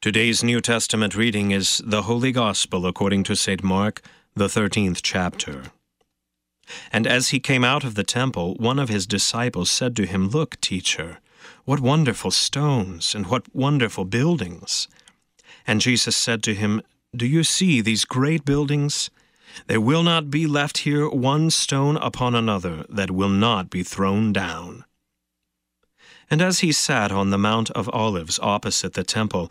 Today's New Testament reading is the Holy Gospel according to St. Mark, the 13th chapter. And as he came out of the temple, one of his disciples said to him, Look, teacher, what wonderful stones and what wonderful buildings. And Jesus said to him, Do you see these great buildings? There will not be left here one stone upon another that will not be thrown down. And as he sat on the Mount of Olives opposite the temple,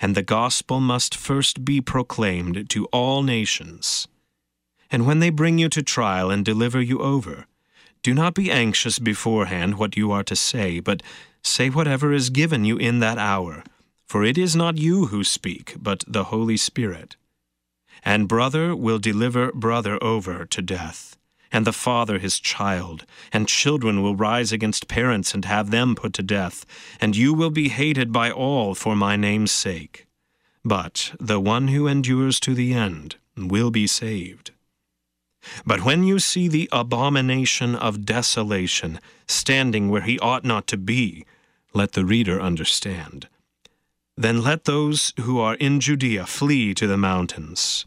And the gospel must first be proclaimed to all nations. And when they bring you to trial and deliver you over, do not be anxious beforehand what you are to say, but say whatever is given you in that hour, for it is not you who speak, but the Holy Spirit. And brother will deliver brother over to death, and the father his child, and children will rise against parents and have them put to death, and you will be hated by all for my name's sake. But the one who endures to the end will be saved. But when you see the abomination of desolation standing where he ought not to be, let the reader understand. Then let those who are in Judea flee to the mountains.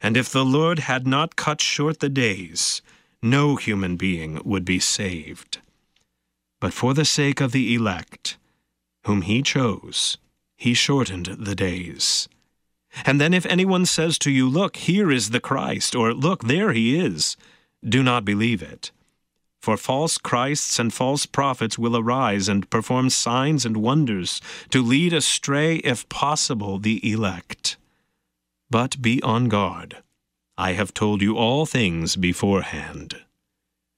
And if the Lord had not cut short the days, no human being would be saved. But for the sake of the elect, whom he chose, he shortened the days. And then if anyone says to you, Look, here is the Christ, or Look, there he is, do not believe it. For false Christs and false prophets will arise and perform signs and wonders to lead astray, if possible, the elect. But be on guard. I have told you all things beforehand.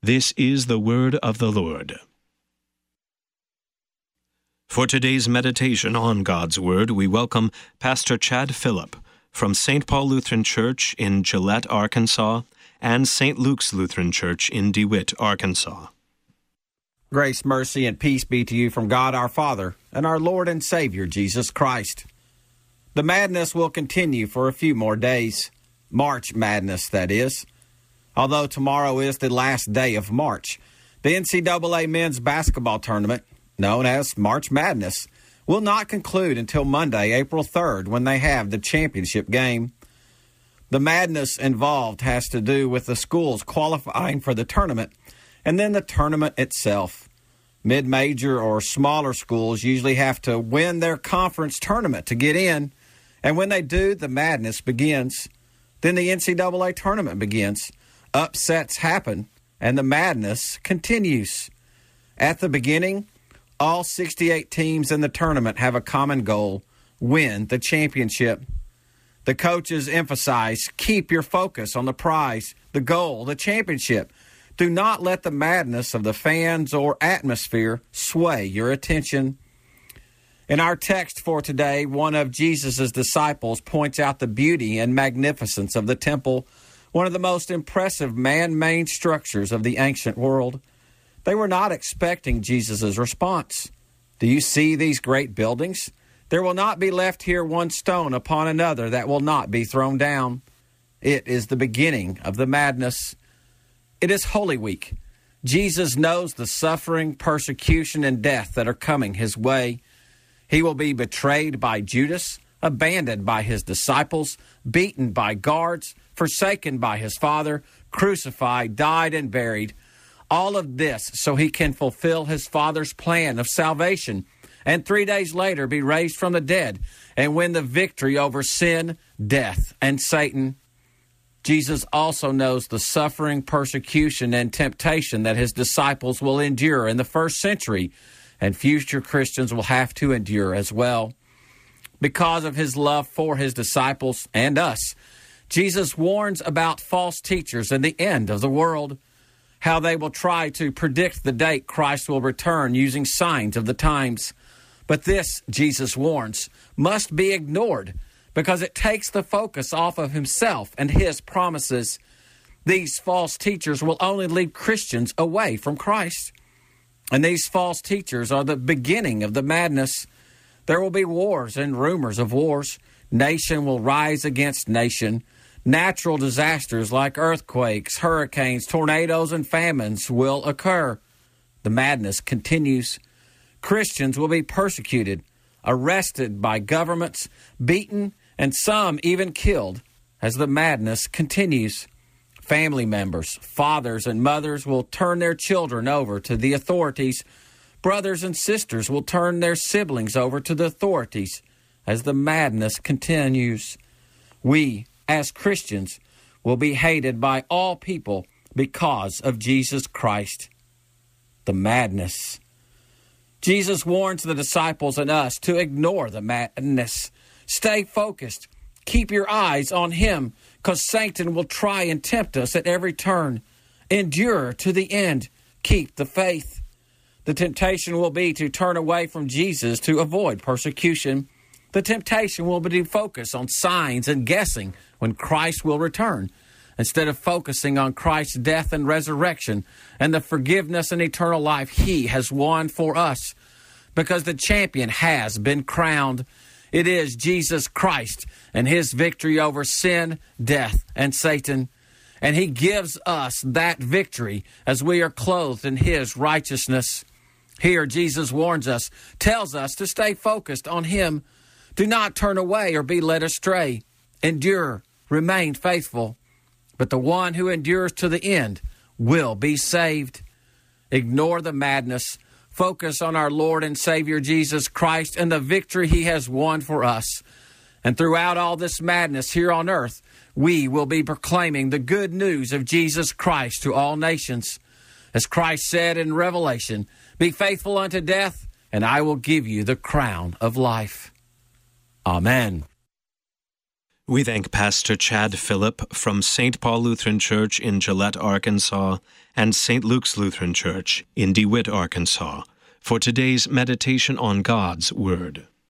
This is the word of the Lord. For today's meditation on God's Word, we welcome Pastor Chad Phillip from St. Paul Lutheran Church in Gillett, Arkansas, and St. Luke's Lutheran Church in DeWitt, Arkansas. Grace, mercy, and peace be to you from God our Father and our Lord and Savior Jesus Christ. The madness will continue for a few more days. March madness, that is. Although tomorrow is the last day of March, the NCAA men's basketball tournament known as March Madness, will not conclude until Monday, April 3rd, when they have the championship game. The madness involved has to do with the schools qualifying for the tournament and then the tournament itself. Mid major or smaller schools usually have to win their conference tournament to get in, and when they do, the madness begins. Then the NCAA tournament begins. Upsets happen, and the madness continues. At the beginning, all 68 teams in the tournament have a common goal win the championship. The coaches emphasize keep your focus on the prize, the goal, the championship. Do not let the madness of the fans or atmosphere sway your attention. In our text for today, one of Jesus' disciples points out the beauty and magnificence of the temple, one of the most impressive man made structures of the ancient world. They were not expecting Jesus' response. Do you see these great buildings? There will not be left here one stone upon another that will not be thrown down. It is the beginning of the madness. It is Holy Week. Jesus knows the suffering, persecution, and death that are coming his way. He will be betrayed by Judas, abandoned by his disciples, beaten by guards, forsaken by his Father, crucified, died, and buried. All of this so he can fulfill his Father's plan of salvation and three days later be raised from the dead and win the victory over sin, death, and Satan. Jesus also knows the suffering, persecution, and temptation that his disciples will endure in the first century, and future Christians will have to endure as well. Because of his love for his disciples and us, Jesus warns about false teachers and the end of the world, how they will try to predict the date Christ will return using signs of the times. But this, Jesus warns, must be ignored because it takes the focus off of himself and his promises. These false teachers will only lead Christians away from Christ. And these false teachers are the beginning of the madness. There will be wars and rumors of wars. Nation will rise against nation. Natural disasters like earthquakes, hurricanes, tornadoes, and famines will occur. The madness continues. Christians will be persecuted, arrested by governments, beaten, and some even killed as the madness continues. Family members, fathers, and mothers will turn their children over to the authorities. Brothers and sisters will turn their siblings over to the authorities as the madness continues. We, as Christians, will be hated by all people because of Jesus Christ. The madness. Jesus warns the disciples and us to ignore the madness Stay focused. Keep your eyes on Him because Satan will try and tempt us at every turn. Endure to the end. Keep the faith. The temptation will be to turn away from Jesus to avoid persecution. The temptation will be to focus on signs and guessing when Christ will return instead of focusing on Christ's death and resurrection and the forgiveness and eternal life He has won for us because the champion has been crowned. It is Jesus Christ and his victory over sin, death, and Satan. And he gives us that victory as we are clothed in his righteousness. Here, Jesus warns us, tells us to stay focused on him. Do not turn away or be led astray. Endure, remain faithful. But the one who endures to the end will be saved. Ignore the madness focus on our Lord and Savior Jesus Christ and the victory he has won for us. And throughout all this madness here on earth, we will be proclaiming the good news of Jesus Christ to all nations. As Christ said in Revelation, Be faithful unto death, and I will give you the crown of life. Amen. We thank Pastor Chad Phillip from St. Paul Lutheran Church in Gillett, Arkansas, and St. Luke's Lutheran Church in DeWitt, Arkansas, for today's meditation on God's Word.